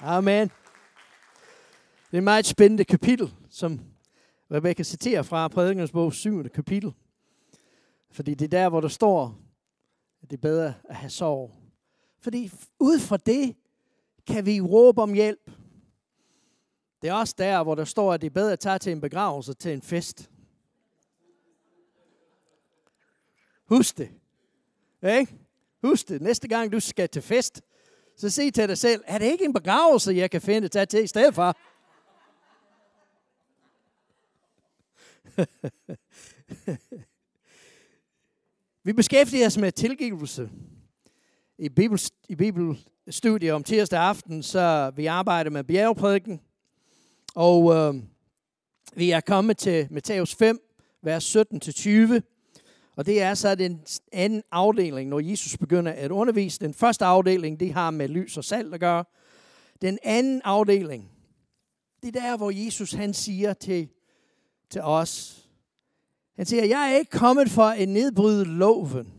Amen. Det er et meget spændende kapitel, som Rebecca citerer fra prædikernes bog 7. kapitel. Fordi det er der, hvor der står, at det er bedre at have sorg. Fordi ud fra det kan vi råbe om hjælp. Det er også der, hvor der står, at det er bedre at tage til en begravelse til en fest. Husk det. Ikke? Husk det. Næste gang du skal til fest, så sig til dig selv, er det ikke en begravelse, jeg kan finde tage til i stedet for? Vi beskæftiger os med tilgivelse. I, Bibel, i bibelstudiet om tirsdag aften, så vi arbejder med bjergprædiken. Og øh, vi er kommet til Matthæus 5, vers 17-20. Og det er så den anden afdeling, når Jesus begynder at undervise. Den første afdeling, det har med lys og salt at gøre. Den anden afdeling, det er der, hvor Jesus han siger til, til os, han siger, jeg er ikke kommet for at nedbryde loven,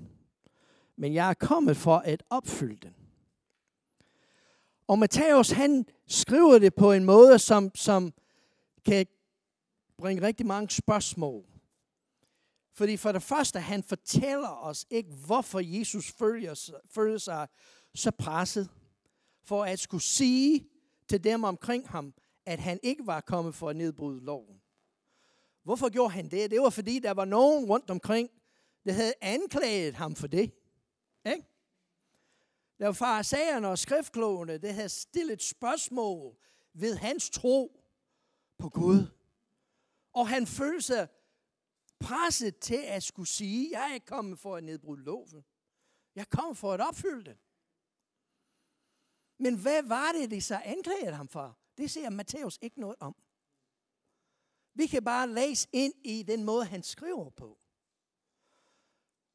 men jeg er kommet for at opfylde den. Og Matthæus, han skriver det på en måde, som, som kan bringe rigtig mange spørgsmål. Fordi for det første, han fortæller os ikke, hvorfor Jesus følger, følger sig så presset for at skulle sige til dem omkring ham, at han ikke var kommet for at nedbryde loven. Hvorfor gjorde han det? Det var fordi, der var nogen rundt omkring, der havde anklaget ham for det. Ikke? Der var farisæerne og skriftklogene, der havde stillet spørgsmål ved hans tro på Gud. Og han følte sig presset til at skulle sige, jeg er ikke kommet for at nedbryde loven. Jeg kom for at opfylde den. Men hvad var det, de så anklagede ham for? Det ser Matthæus ikke noget om. Vi kan bare læse ind i den måde, han skriver på.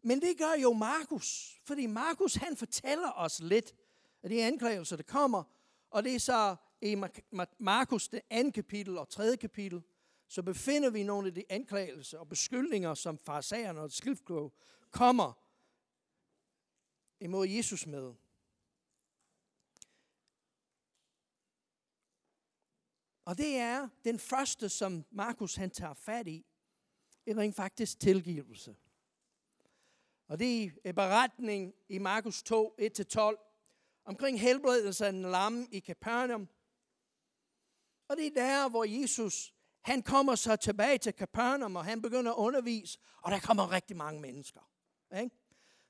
Men det gør jo Markus, fordi Markus han fortæller os lidt af de anklagelser, der kommer, og det er så i Markus det andet kapitel og tredje kapitel, så befinder vi nogle af de anklagelser og beskyldninger, som farsagerne og skriftklog kommer imod Jesus med. Og det er den første, som Markus han tager fat i. Det er rent faktisk tilgivelse. Og det er beretning i Markus 2, 1-12, omkring helbredelse af en lamme i Capernaum. Og det er der, hvor Jesus, han kommer så tilbage til Capernaum, og han begynder at undervise, og der kommer rigtig mange mennesker. Ikke?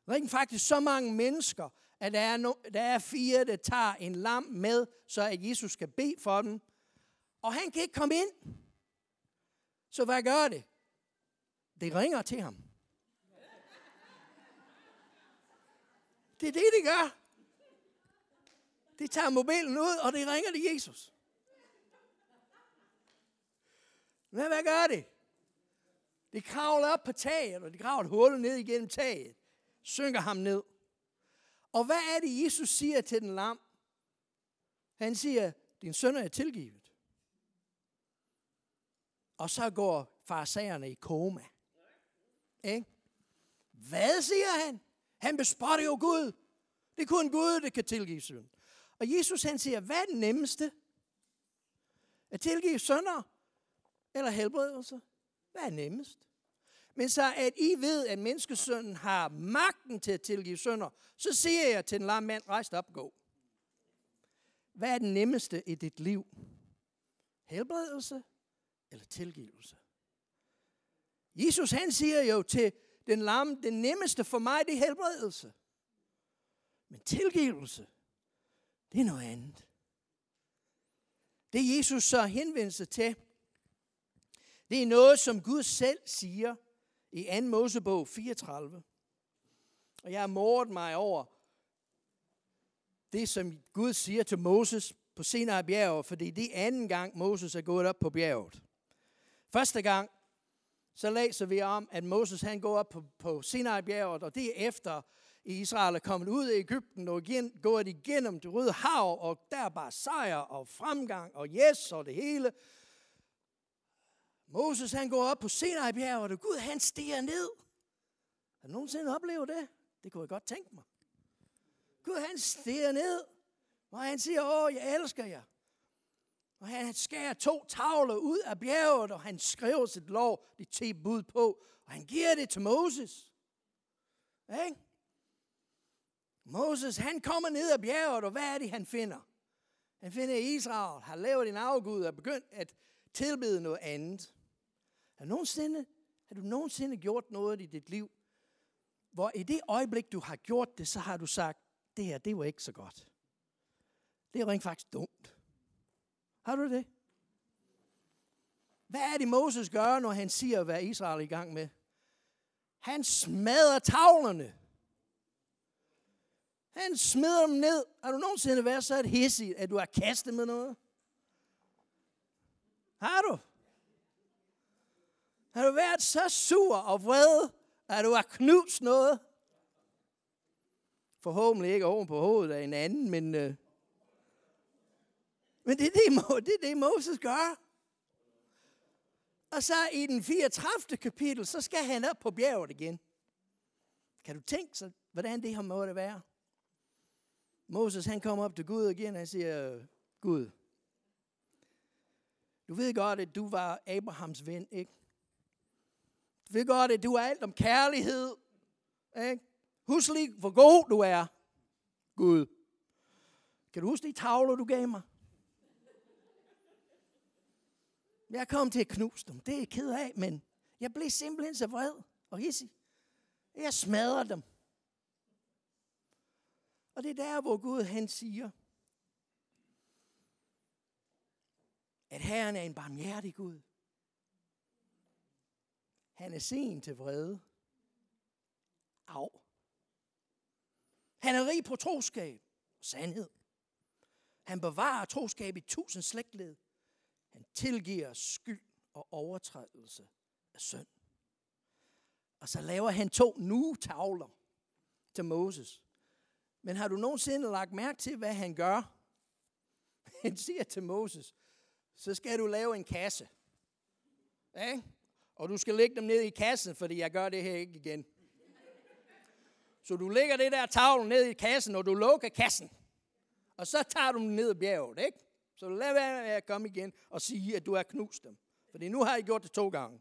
Rent faktisk så mange mennesker, at der er, no, der er fire, der tager en lam med, så at Jesus skal bede for dem. Og han kan ikke komme ind. Så hvad gør det? Det ringer til ham. Det er det, det gør. De tager mobilen ud, og det ringer til Jesus. Men hvad gør det? De kravler op på taget, og de graver et hul ned igennem taget. Synker ham ned. Og hvad er det, Jesus siger til den lam? Han siger, din søn er tilgivet. Og så går farsagerne i koma. Ikke? Hvad siger han? Han bespotter jo Gud. Det er kun Gud, der kan tilgive synd. Og Jesus han siger, hvad er det nemmeste? At tilgive sønder eller helbredelse? Hvad er nemmest? Men så at I ved, at menneskesønnen har magten til at tilgive sønder, så siger jeg til en lam mand, rejs op og gå. Hvad er det nemmeste i dit liv? Helbredelse eller tilgivelse. Jesus han siger jo til den lamme, den nemmeste for mig, det er helbredelse. Men tilgivelse, det er noget andet. Det Jesus så henvender sig til, det er noget, som Gud selv siger i 2. Mosebog 34. Og jeg har mordet mig over det, som Gud siger til Moses på Sinai bjerget, fordi det er anden gang, Moses er gået op på bjerget. Første gang, så læser vi om, at Moses han går op på, på Sinai-bjerget, og det er efter Israel er kommet ud af Ægypten, og igen, går de igennem det røde hav, og der er bare sejr og fremgang og yes og det hele. Moses han går op på Sinai-bjerget, og Gud han stiger ned. Har du nogensinde oplevet det? Det kunne jeg godt tænke mig. Gud han stiger ned og han siger, åh, jeg elsker jer. Og han skærer to tavler ud af bjerget, og han skriver sit lov, de ti bud på, og han giver det til Moses. Ikke? Moses, han kommer ned af bjerget, og hvad er det, han finder? Han finder, at Israel har lavet en afgud og begyndt at tilbede noget andet. Har du nogensinde, har du nogensinde gjort noget i dit liv, hvor i det øjeblik, du har gjort det, så har du sagt, det her, det var ikke så godt. Det er rent faktisk dumt. Har du det? Hvad er det, Moses gør, når han siger, hvad Israel er i gang med? Han smadrer tavlerne. Han smider dem ned. Har du nogensinde været så et hissigt, at du har kastet med noget? Har du? Har du været så sur og vred, at du har knust noget? Forhåbentlig ikke oven på hovedet af en anden, men, øh, men det, er det, det er det, Moses gør. Og så i den 34. kapitel, så skal han op på bjerget igen. Kan du tænke sig, hvordan det her må det være? Moses han kommer op til Gud igen, og han siger, Gud, du ved godt, at du var Abrahams ven, ikke? Vi ved godt, at du er alt om kærlighed, ikke? Husk lige, hvor god du er, Gud. Kan du huske de tavler, du gav mig? Jeg kom til at knuse dem. Det er jeg ked af, men jeg blev simpelthen så vred og hissig. Jeg smadrer dem. Og det er der, hvor Gud han siger, at Herren er en barmhjertig Gud. Han er sen til vrede. Au. Han er rig på troskab og sandhed. Han bevarer troskab i tusind slægtled. Han tilgiver skyld og overtrædelse af synd. Og så laver han to nu tavler til Moses. Men har du nogensinde lagt mærke til, hvad han gør? Han siger til Moses, så skal du lave en kasse. Ja? Og du skal lægge dem ned i kassen, fordi jeg gør det her ikke igen. Så du lægger det der tavlen ned i kassen, og du lukker kassen. Og så tager du dem ned i bjerget, ikke? Så lad være med at komme igen og sige, at du har knust dem. Fordi nu har I gjort det to gange.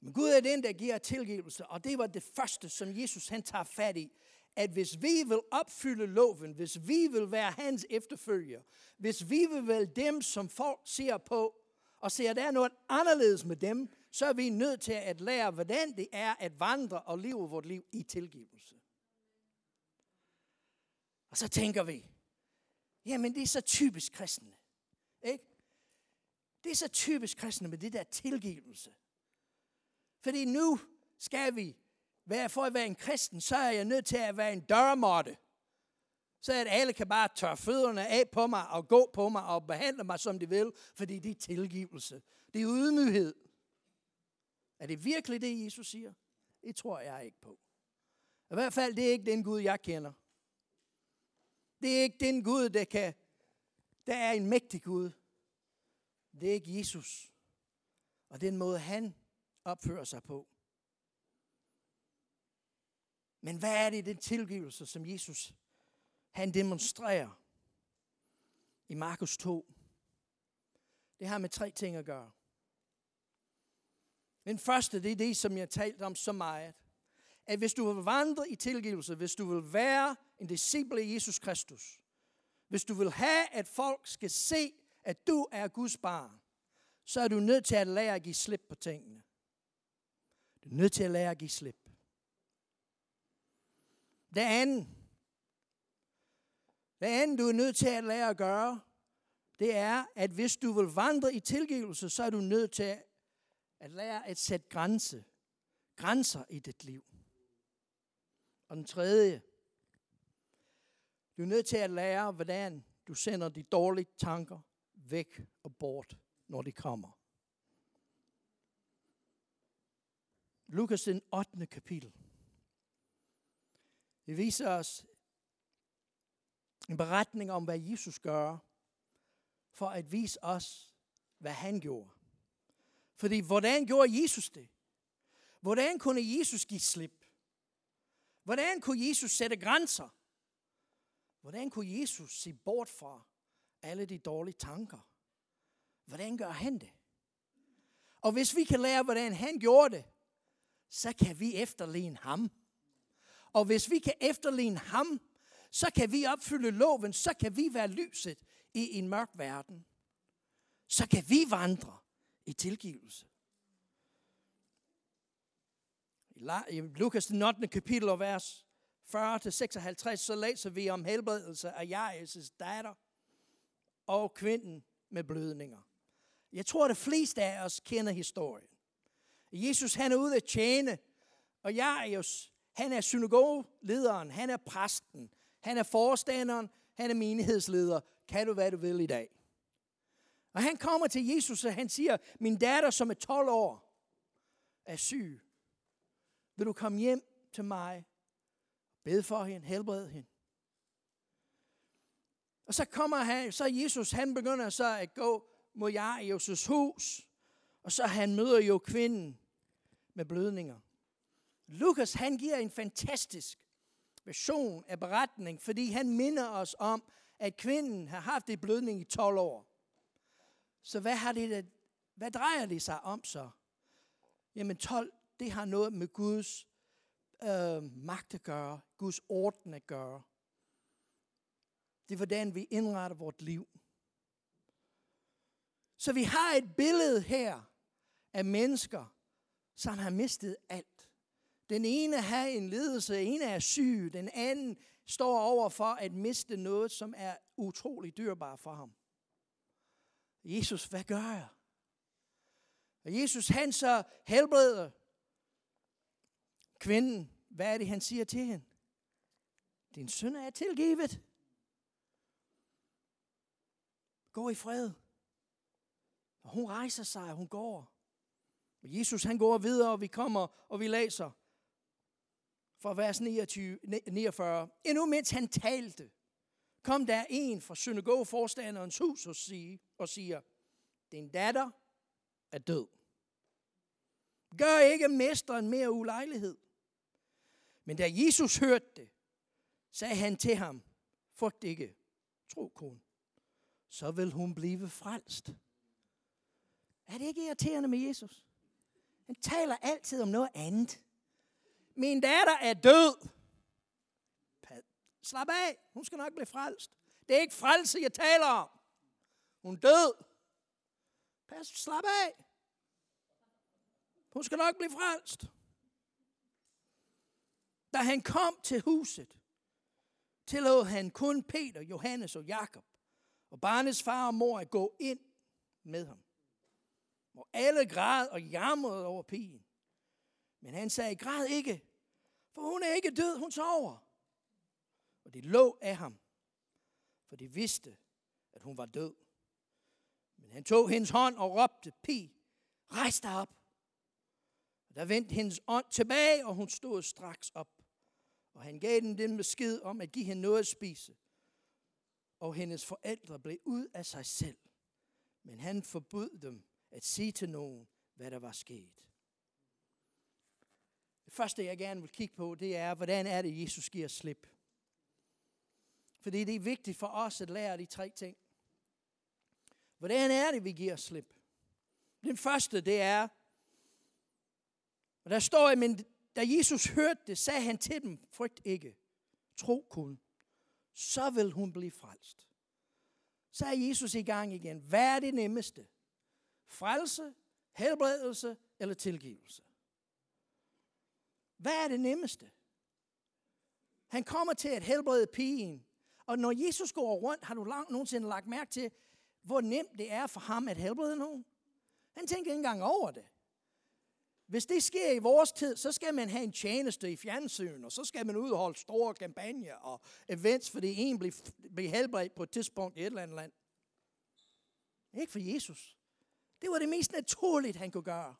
Men Gud er den, der giver tilgivelse, og det var det første, som Jesus han tager fat i. At hvis vi vil opfylde loven, hvis vi vil være hans efterfølger, hvis vi vil være dem, som folk ser på, og ser, at der er noget anderledes med dem, så er vi nødt til at lære, hvordan det er at vandre og leve vort liv i tilgivelse. Og så tænker vi, jamen det er så typisk kristne. Ikke? Det er så typisk kristne med det der tilgivelse. Fordi nu skal vi for at være en kristen, så er jeg nødt til at være en dørmåtte. Så at alle kan bare tørre fødderne af på mig og gå på mig og behandle mig, som de vil, fordi det er tilgivelse. Det er ydmyghed. Er det virkelig det, Jesus siger? Det tror jeg ikke på. I hvert fald, det er ikke den Gud, jeg kender. Det er ikke den Gud, der kan, der er en mægtig Gud. Det er ikke Jesus. Og den måde, han opfører sig på. Men hvad er det, den tilgivelse, som Jesus han demonstrerer i Markus 2? Det har med tre ting at gøre. Den første, det er det, som jeg talt om så meget. At hvis du vil vandre i tilgivelse, hvis du vil være en disciple af Jesus Kristus, hvis du vil have, at folk skal se, at du er Guds barn, så er du nødt til at lære at give slip på tingene. Du er nødt til at lære at give slip. Det andet, det andet, du er nødt til at lære at gøre, det er, at hvis du vil vandre i tilgivelse, så er du nødt til at lære at sætte grænse, grænser i dit liv. Og den tredje, du er nødt til at lære, hvordan du sender de dårlige tanker væk og bort, når de kommer. Lukas den 8. kapitel. Det viser os en beretning om, hvad Jesus gør, for at vise os, hvad han gjorde. Fordi hvordan gjorde Jesus det? Hvordan kunne Jesus give slip? Hvordan kunne Jesus sætte grænser? Hvordan kunne Jesus se bort fra alle de dårlige tanker? Hvordan gør han det? Og hvis vi kan lære, hvordan han gjorde det, så kan vi efterligne ham. Og hvis vi kan efterligne ham, så kan vi opfylde loven, så kan vi være lyset i en mørk verden. Så kan vi vandre i tilgivelse. I Lukas den 8. kapitel og vers 40-56, så læser vi om helbredelse af Jairus' datter og kvinden med blødninger. Jeg tror, at de fleste af os kender historien. Jesus han er ude at tjene, og Jairus, han er synagogelederen, han er præsten, han er forstanderen, han er menighedsleder. Kan du, hvad du vil i dag? Og han kommer til Jesus, og han siger, min datter, som er 12 år, er syg. Vil du komme hjem til mig? Bed for hende, helbred hende. Og så kommer han, så Jesus, han begynder så at gå mod Jairus' hus, og så han møder jo kvinden med blødninger. Lukas, han giver en fantastisk version af beretningen, fordi han minder os om, at kvinden har haft et blødning i 12 år. Så hvad, har det, hvad drejer det sig om så? Jamen 12, det har noget med Guds øh, magt at gøre, Guds orden at gøre. Det er, hvordan vi indretter vort liv. Så vi har et billede her af mennesker, som har mistet alt. Den ene har en ledelse, den ene er syg, den anden står over for at miste noget, som er utrolig dyrbar for ham. Jesus, hvad gør jeg? Og Jesus, han så helbreder kvinden. Hvad er det, han siger til hende? Din søn er tilgivet. Gå i fred. Og hun rejser sig, og hun går. Og Jesus han går videre, og vi kommer, og vi læser fra vers 29, 49. Endnu mens han talte, kom der en fra synagogeforstanderens hus og, sige, og siger, din datter er død. Gør ikke mesteren mere ulejlighed. Men da Jesus hørte det, sagde han til ham, frygt ikke, tro kun, så vil hun blive frelst. Er det ikke irriterende med Jesus? Han taler altid om noget andet. Min datter er død. Slap af. Hun skal nok blive frelst. Det er ikke frelse, jeg taler om. Hun er død. Pas, slap af. Hun skal nok blive frelst. Da han kom til huset, tillod han kun Peter, Johannes og Jakob og barnets far og mor at gå ind med ham. Og alle græd og jamrede over pigen. Men han sagde, græd ikke, for hun er ikke død, hun sover. Og de lå af ham, for de vidste, at hun var død. Men han tog hendes hånd og råbte, Pi, rejs dig op. Og der vendte hendes ånd tilbage, og hun stod straks op. Og han gav den den besked om at give hende noget at spise. Og hendes forældre blev ud af sig selv. Men han forbød dem at sige til nogen, hvad der var sket. Det første, jeg gerne vil kigge på, det er, hvordan er det, Jesus giver slip. Fordi det er vigtigt for os at lære de tre ting. Hvordan er det, vi giver slip? Den første, det er, og der står, men da Jesus hørte det, sagde han til dem, frygt ikke, tro kun, så vil hun blive frelst. Så er Jesus i gang igen. Hvad er det nemmeste? Frelse, helbredelse eller tilgivelse? Hvad er det nemmeste? Han kommer til at helbrede pigen. Og når Jesus går rundt, har du langt nogensinde lagt mærke til, hvor nemt det er for ham at helbrede nogen? Han tænker ikke engang over det. Hvis det sker i vores tid, så skal man have en tjeneste i fjernsyn, og så skal man udholde store kampagner og events, fordi en bliver, bliver helbredt på et tidspunkt i et eller andet land. Ikke for Jesus. Det var det mest naturligt, han kunne gøre.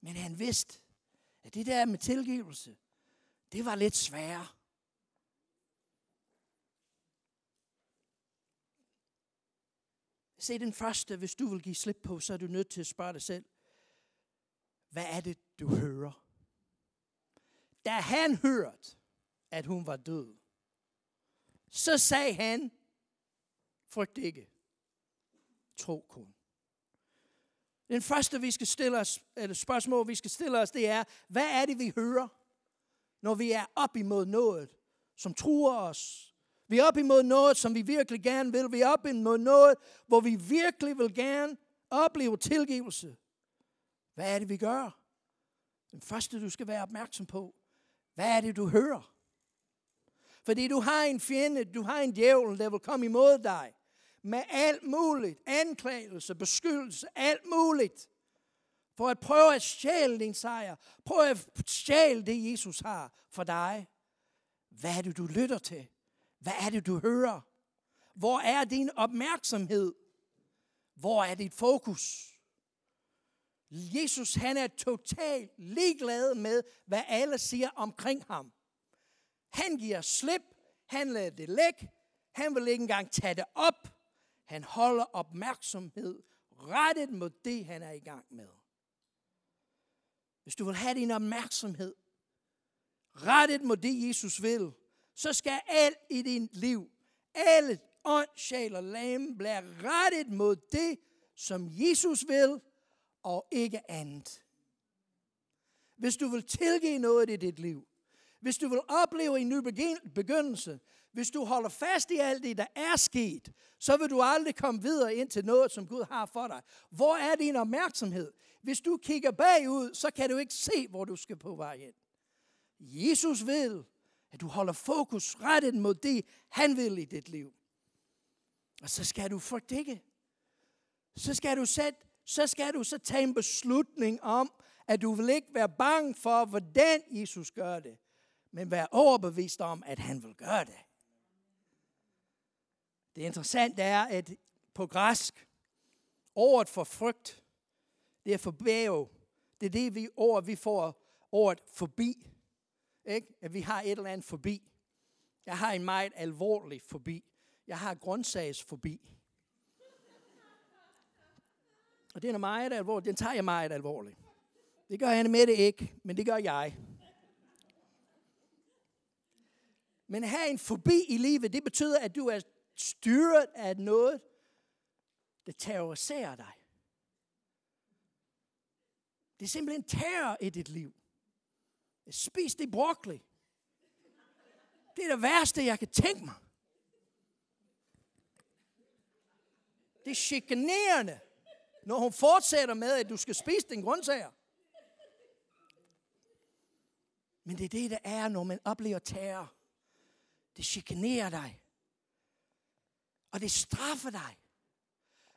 Men han vidste, at det der med tilgivelse, det var lidt sværere. Se den første, hvis du vil give slip på, så er du nødt til at spørge dig selv, hvad er det, du hører? Da han hørte, at hun var død. Så sagde han, frygt ikke, tro kun. Den første, vi skal stille os, eller spørgsmål, vi skal stille os, det er, hvad er det, vi hører, når vi er op imod noget, som truer os? Vi er op imod noget, som vi virkelig gerne vil. Vi er op imod noget, hvor vi virkelig vil gerne opleve tilgivelse. Hvad er det, vi gør? Den første, du skal være opmærksom på, hvad er det, du hører? Fordi du har en fjende, du har en djævel, der vil komme imod dig med alt muligt, anklagelse, beskyldelse, alt muligt, for at prøve at stjæle din sejr. prøve at stjæle det, Jesus har for dig. Hvad er det, du lytter til? Hvad er det, du hører? Hvor er din opmærksomhed? Hvor er dit fokus? Jesus han er totalt ligeglad med, hvad alle siger omkring ham. Han giver slip. Han lader det lægge. Han vil ikke engang tage det op. Han holder opmærksomhed rettet mod det, han er i gang med. Hvis du vil have din opmærksomhed rettet mod det, Jesus vil, så skal alt i din liv, alle ånd, sjæl og lame, blive rettet mod det, som Jesus vil, og ikke andet. Hvis du vil tilgive noget i dit liv, hvis du vil opleve en ny begyndelse, hvis du holder fast i alt det, der er sket, så vil du aldrig komme videre ind til noget, som Gud har for dig. Hvor er din opmærksomhed? Hvis du kigger bagud, så kan du ikke se, hvor du skal på vej ind. Jesus vil, at du holder fokus rettet mod det, han vil i dit liv. Og så skal du fordække. Så skal du sætte så skal du så tage en beslutning om, at du vil ikke være bange for, hvordan Jesus gør det, men være overbevist om, at han vil gøre det. Det interessante er, at på græsk, ordet for frygt, det er forbæve. Det er det vi, ord, vi får ordet forbi. Ikke? At vi har et eller andet forbi. Jeg har en meget alvorlig forbi. Jeg har grundsags forbi. Og den er meget alvorlig. Den tager jeg meget alvorligt. Det gør han med det ikke, men det gør jeg. Men at have en forbi i livet, det betyder, at du er styret af noget, der terroriserer dig. Det er simpelthen terror i dit liv. Spis det broccoli. Det er det værste, jeg kan tænke mig. Det er chikanerende når hun fortsætter med, at du skal spise din grøntsager. Men det er det, der er, når man oplever terror. Det chikanerer dig. Og det straffer dig.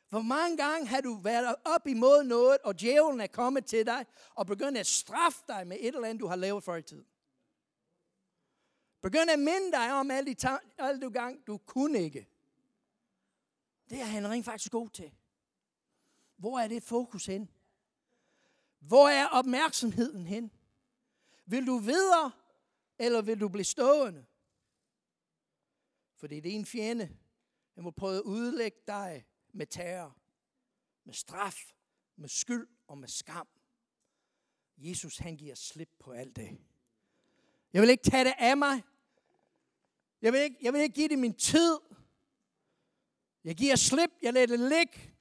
Hvor mange gange har du været op imod noget, og djævlen er kommet til dig, og begyndt at straffe dig med et eller andet, du har lavet før i tiden? Begynd at minde dig om alle de, alle de gange, du kunne ikke. Det er han rent faktisk god til. Hvor er det fokus hen? Hvor er opmærksomheden hen? Vil du videre, eller vil du blive stående? For det er en fjende. Han må prøve at udlægge dig med terror, med straf, med skyld og med skam. Jesus han giver slip på alt det. Jeg vil ikke tage det af mig. Jeg vil ikke, jeg vil ikke give det min tid. Jeg giver slip, jeg lader det ligge.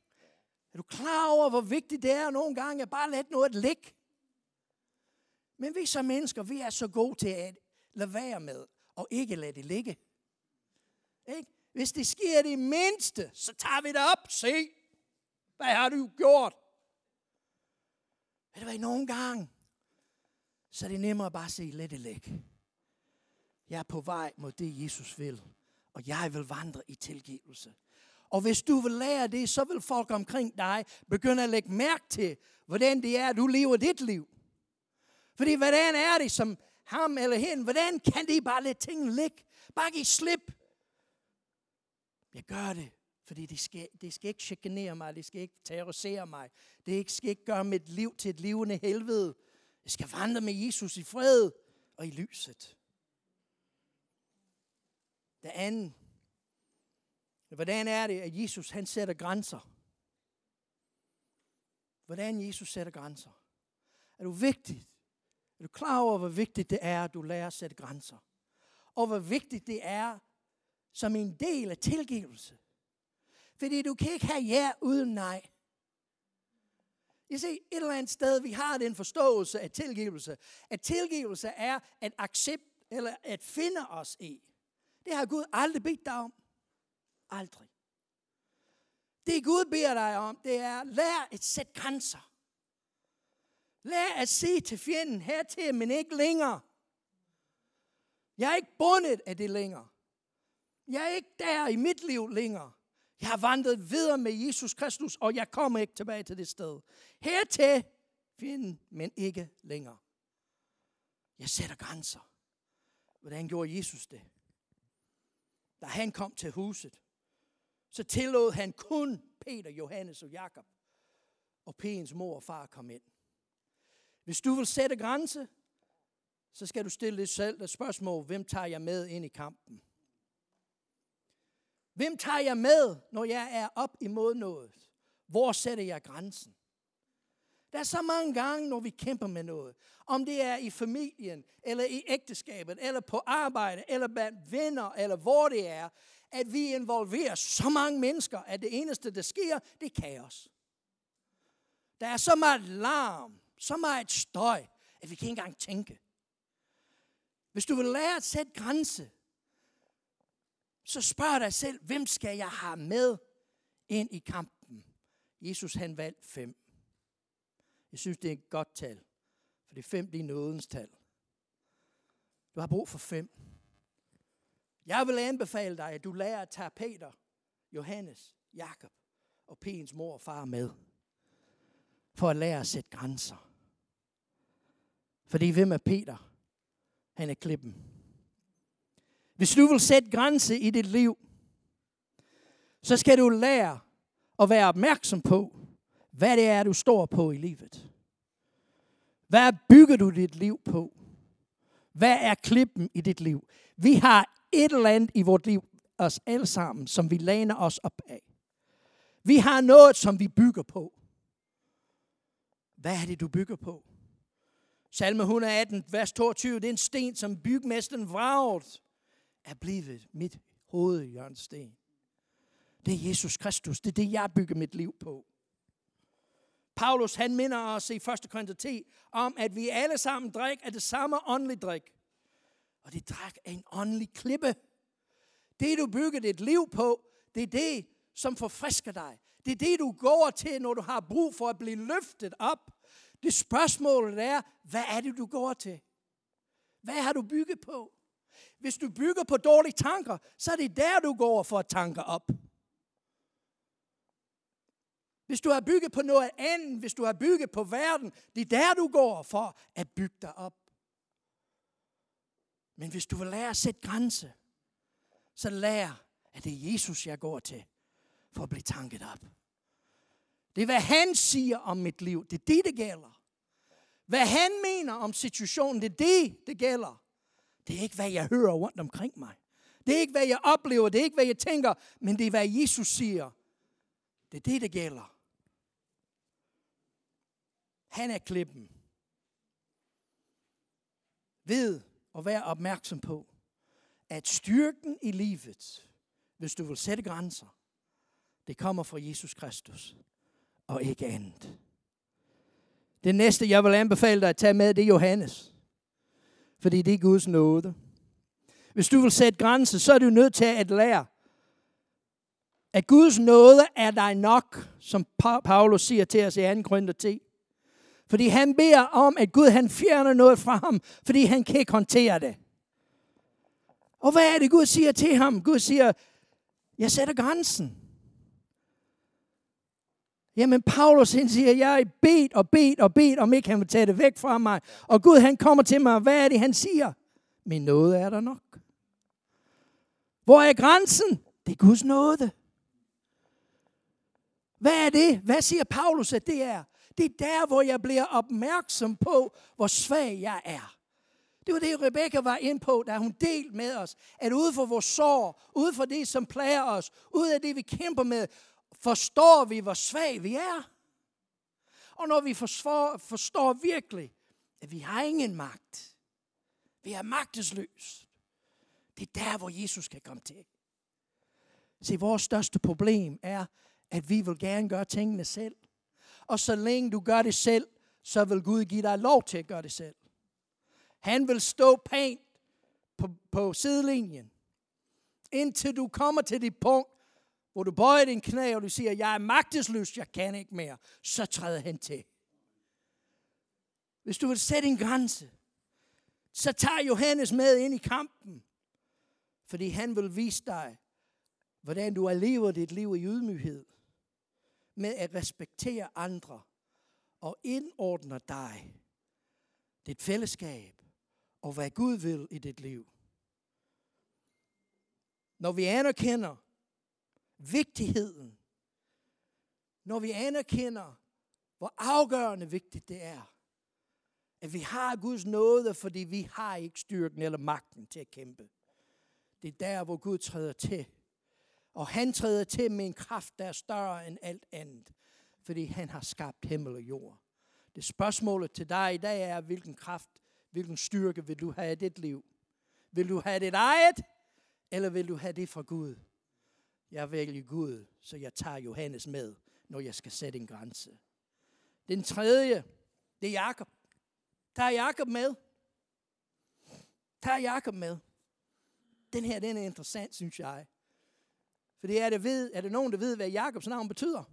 Er du klar over, hvor vigtigt det er nogle gange at bare lade noget ligge? Men vi som mennesker, vi er så gode til at lade være med, og ikke lade det ligge. Ikke? Hvis det sker det mindste, så tager vi det op. Se, hvad har du gjort? Ved du hvad, nogle gange, så er det nemmere at bare sige, let det ligge. Jeg er på vej mod det, Jesus vil, og jeg vil vandre i tilgivelse. Og hvis du vil lære det, så vil folk omkring dig begynde at lægge mærke til, hvordan det er, du lever dit liv. Fordi hvordan er det som ham eller hende? Hvordan kan de bare lade tingene ligge? Bare give slip. Jeg gør det, fordi det skal, det skal ikke chikanere mig, det skal ikke terrorisere mig. Det skal ikke gøre mit liv til et levende helvede. Jeg skal vandre med Jesus i fred og i lyset. Det andet, Hvordan er det, at Jesus han sætter grænser? Hvordan Jesus sætter grænser? Er du vigtigt? Er du klar over, hvor vigtigt det er, at du lærer at sætte grænser? og hvor vigtigt det er som en del af tilgivelse. Fordi du kan ikke have ja uden nej. Jeg ser et eller andet sted, vi har den forståelse af tilgivelse. At tilgivelse er at accept, eller at finde os i. Det har Gud aldrig bedt dig om. Aldrig. Det Gud beder dig om, det er, lær at sætte grænser. Lær at sige til fjenden hertil, men ikke længere. Jeg er ikke bundet af det længere. Jeg er ikke der i mit liv længere. Jeg har vandret videre med Jesus Kristus, og jeg kommer ikke tilbage til det sted. Hertil, fjenden, men ikke længere. Jeg sætter grænser. Hvordan gjorde Jesus det? Da han kom til huset, så tillod han kun Peter, Johannes og Jakob og Pens mor og far komme ind. Hvis du vil sætte grænse, så skal du stille dig selv et spørgsmål, hvem tager jeg med ind i kampen? Hvem tager jeg med, når jeg er op imod noget? Hvor sætter jeg grænsen? Der er så mange gange, når vi kæmper med noget. Om det er i familien, eller i ægteskabet, eller på arbejde, eller blandt venner, eller hvor det er, at vi involverer så mange mennesker, at det eneste, der sker, det er kaos. Der er så meget larm, så meget støj, at vi kan ikke engang tænke. Hvis du vil lære at sætte grænse, så spørg dig selv, hvem skal jeg have med ind i kampen? Jesus han valgte fem. Jeg synes, det er et godt tal. For det fem, det er nådens tal. Du har brug for fem. Jeg vil anbefale dig, at du lærer at tage Peter, Johannes, Jakob og Pens mor og far med. For at lære at sætte grænser. Fordi hvem er Peter? Han er klippen. Hvis du vil sætte grænse i dit liv, så skal du lære at være opmærksom på, hvad det er, du står på i livet. Hvad bygger du dit liv på? Hvad er klippen i dit liv? Vi har et eller andet i vores liv, os alle sammen, som vi læner os op af. Vi har noget, som vi bygger på. Hvad er det, du bygger på? Salme 118, vers 22, det er en sten, som bygmesteren vraget er blevet mit hovedjørnsten. Det er Jesus Kristus. Det er det, jeg bygger mit liv på. Paulus, han minder os i 1. Korinther 10 om, at vi alle sammen drik af det samme åndelige drik. Og det drak af en åndelig klippe. Det, du bygger dit liv på, det er det, som forfrisker dig. Det er det, du går til, når du har brug for at blive løftet op. Det spørgsmål er, hvad er det, du går til? Hvad har du bygget på? Hvis du bygger på dårlige tanker, så er det der, du går for at tanke op. Hvis du har bygget på noget andet, hvis du har bygget på verden, det er der, du går for at bygge dig op. Men hvis du vil lære at sætte grænse, så lær, at det er Jesus, jeg går til for at blive tanket op. Det er, hvad han siger om mit liv. Det er det, det gælder. Hvad han mener om situationen, det er det, det gælder. Det er ikke, hvad jeg hører rundt omkring mig. Det er ikke, hvad jeg oplever. Det er ikke, hvad jeg tænker. Men det er, hvad Jesus siger. Det er det, det gælder. Han er klippen. Ved at være opmærksom på, at styrken i livet, hvis du vil sætte grænser, det kommer fra Jesus Kristus og ikke andet. Det næste, jeg vil anbefale dig at tage med, det er Johannes. Fordi det er Guds nåde. Hvis du vil sætte grænser, så er du nødt til at lære, at Guds nåde er dig nok, som Paulus siger til os i 2. Korinther 10. Fordi han beder om, at Gud han fjerner noget fra ham, fordi han kan ikke håndtere det. Og hvad er det, Gud siger til ham? Gud siger, jeg sætter grænsen. Jamen Paulus han siger, jeg er bedt og bedt og bedt, om ikke han vil tage det væk fra mig. Og Gud han kommer til mig, hvad er det han siger? Men noget er der nok. Hvor er grænsen? Det er Guds nåde. Hvad er det? Hvad siger Paulus, at det er? Det er der, hvor jeg bliver opmærksom på, hvor svag jeg er. Det var det, Rebecca var ind på, da hun delte med os, at ude for vores sår, ude for det, som plager os, ude af det, vi kæmper med, forstår vi, hvor svag vi er. Og når vi forstår, forstår virkelig, at vi har ingen magt. Vi er magtesløse. Det er der, hvor Jesus kan komme til. Se, vores største problem er, at vi vil gerne gøre tingene selv. Og så længe du gør det selv, så vil Gud give dig lov til at gøre det selv. Han vil stå pænt på, på sidelinjen, indtil du kommer til det punkt, hvor du bøjer din knæ, og du siger, jeg er magtesløs, jeg kan ikke mere. Så træder han til. Hvis du vil sætte en grænse, så tager Johannes med ind i kampen. Fordi han vil vise dig, hvordan du lever dit liv i ydmyghed. Med at respektere andre og indordne dig. Dit fællesskab og hvad Gud vil i dit liv. Når vi anerkender vigtigheden, når vi anerkender, hvor afgørende vigtigt det er, at vi har Guds nåde, fordi vi har ikke styrken eller magten til at kæmpe. Det er der, hvor Gud træder til. Og han træder til med en kraft, der er større end alt andet. Fordi han har skabt himmel og jord. Det spørgsmålet til dig i dag er, hvilken kraft, hvilken styrke vil du have i dit liv? Vil du have dit eget, eller vil du have det fra Gud? Jeg vælger Gud, så jeg tager Johannes med, når jeg skal sætte en grænse. Den tredje, det er Jakob. Tag Jakob med. Tag Jakob med. Den her, den er interessant, synes jeg. For det er, det ved, er det nogen, der ved, hvad Jakobs navn betyder?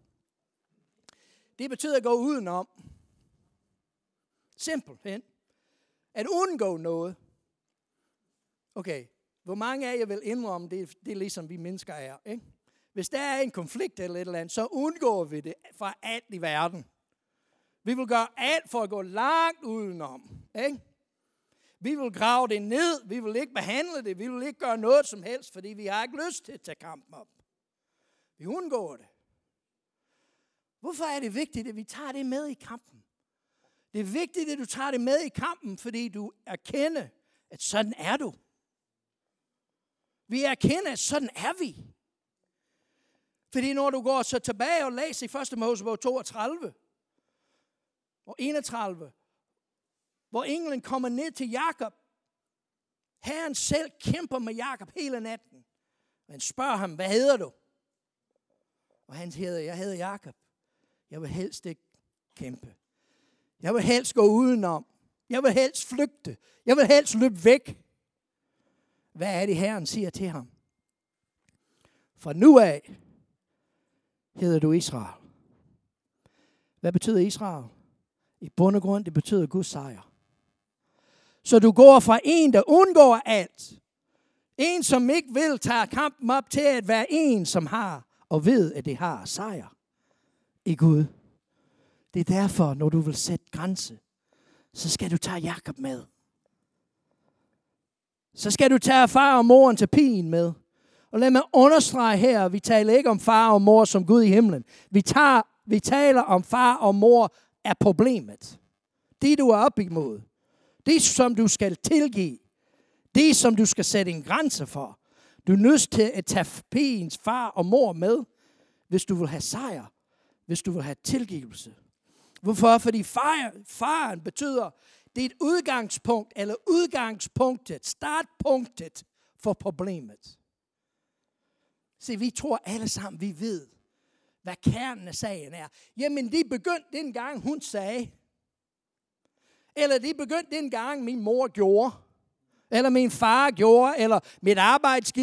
Det betyder at gå udenom. Simpelthen. At undgå noget. Okay, hvor mange af jer vil indrømme, det, det er ligesom vi mennesker er. Ikke? Hvis der er en konflikt eller et eller andet, så undgår vi det fra alt i verden. Vi vil gøre alt for at gå langt udenom. Ikke? Vi vil grave det ned. Vi vil ikke behandle det. Vi vil ikke gøre noget som helst, fordi vi har ikke lyst til at tage kampen op. Vi undgår det. Hvorfor er det vigtigt, at vi tager det med i kampen? Det er vigtigt, at du tager det med i kampen, fordi du erkender, at sådan er du. Vi erkender, at sådan er vi. Fordi når du går så tilbage og læser i 1. Mosebog 32 og 31, hvor englen kommer ned til Jakob, Herren selv kæmper med Jakob hele natten. Og han spørger ham, hvad hedder du? Og han hedder, jeg hedder Jakob. Jeg vil helst ikke kæmpe. Jeg vil helst gå udenom. Jeg vil helst flygte. Jeg vil helst løbe væk. Hvad er det, Herren siger til ham? Fra nu af hedder du Israel. Hvad betyder Israel? I bund og grund, det betyder Guds sejr. Så du går fra en, der undgår alt. En, som ikke vil tage kampen op til at være en, som har og ved, at det har sejr i Gud. Det er derfor, når du vil sætte grænse, så skal du tage Jakob med. Så skal du tage far og moren til pigen med. Og lad mig understrege her, vi taler ikke om far og mor som Gud i himlen. Vi, tager, vi taler om far og mor er problemet. Det du er op imod. Det som du skal tilgive. Det som du skal sætte en grænse for. Du er nødt til at tage pigens far og mor med, hvis du vil have sejr. Hvis du vil have tilgivelse. Hvorfor? Fordi far, faren betyder, det er et udgangspunkt, eller udgangspunktet, startpunktet for problemet. Se, vi tror alle sammen, vi ved, hvad kernen af sagen er. Jamen, det begyndte dengang, hun sagde. Eller det begyndte dengang, min mor gjorde. Eller min far gjorde. Eller mit arbejdsgiver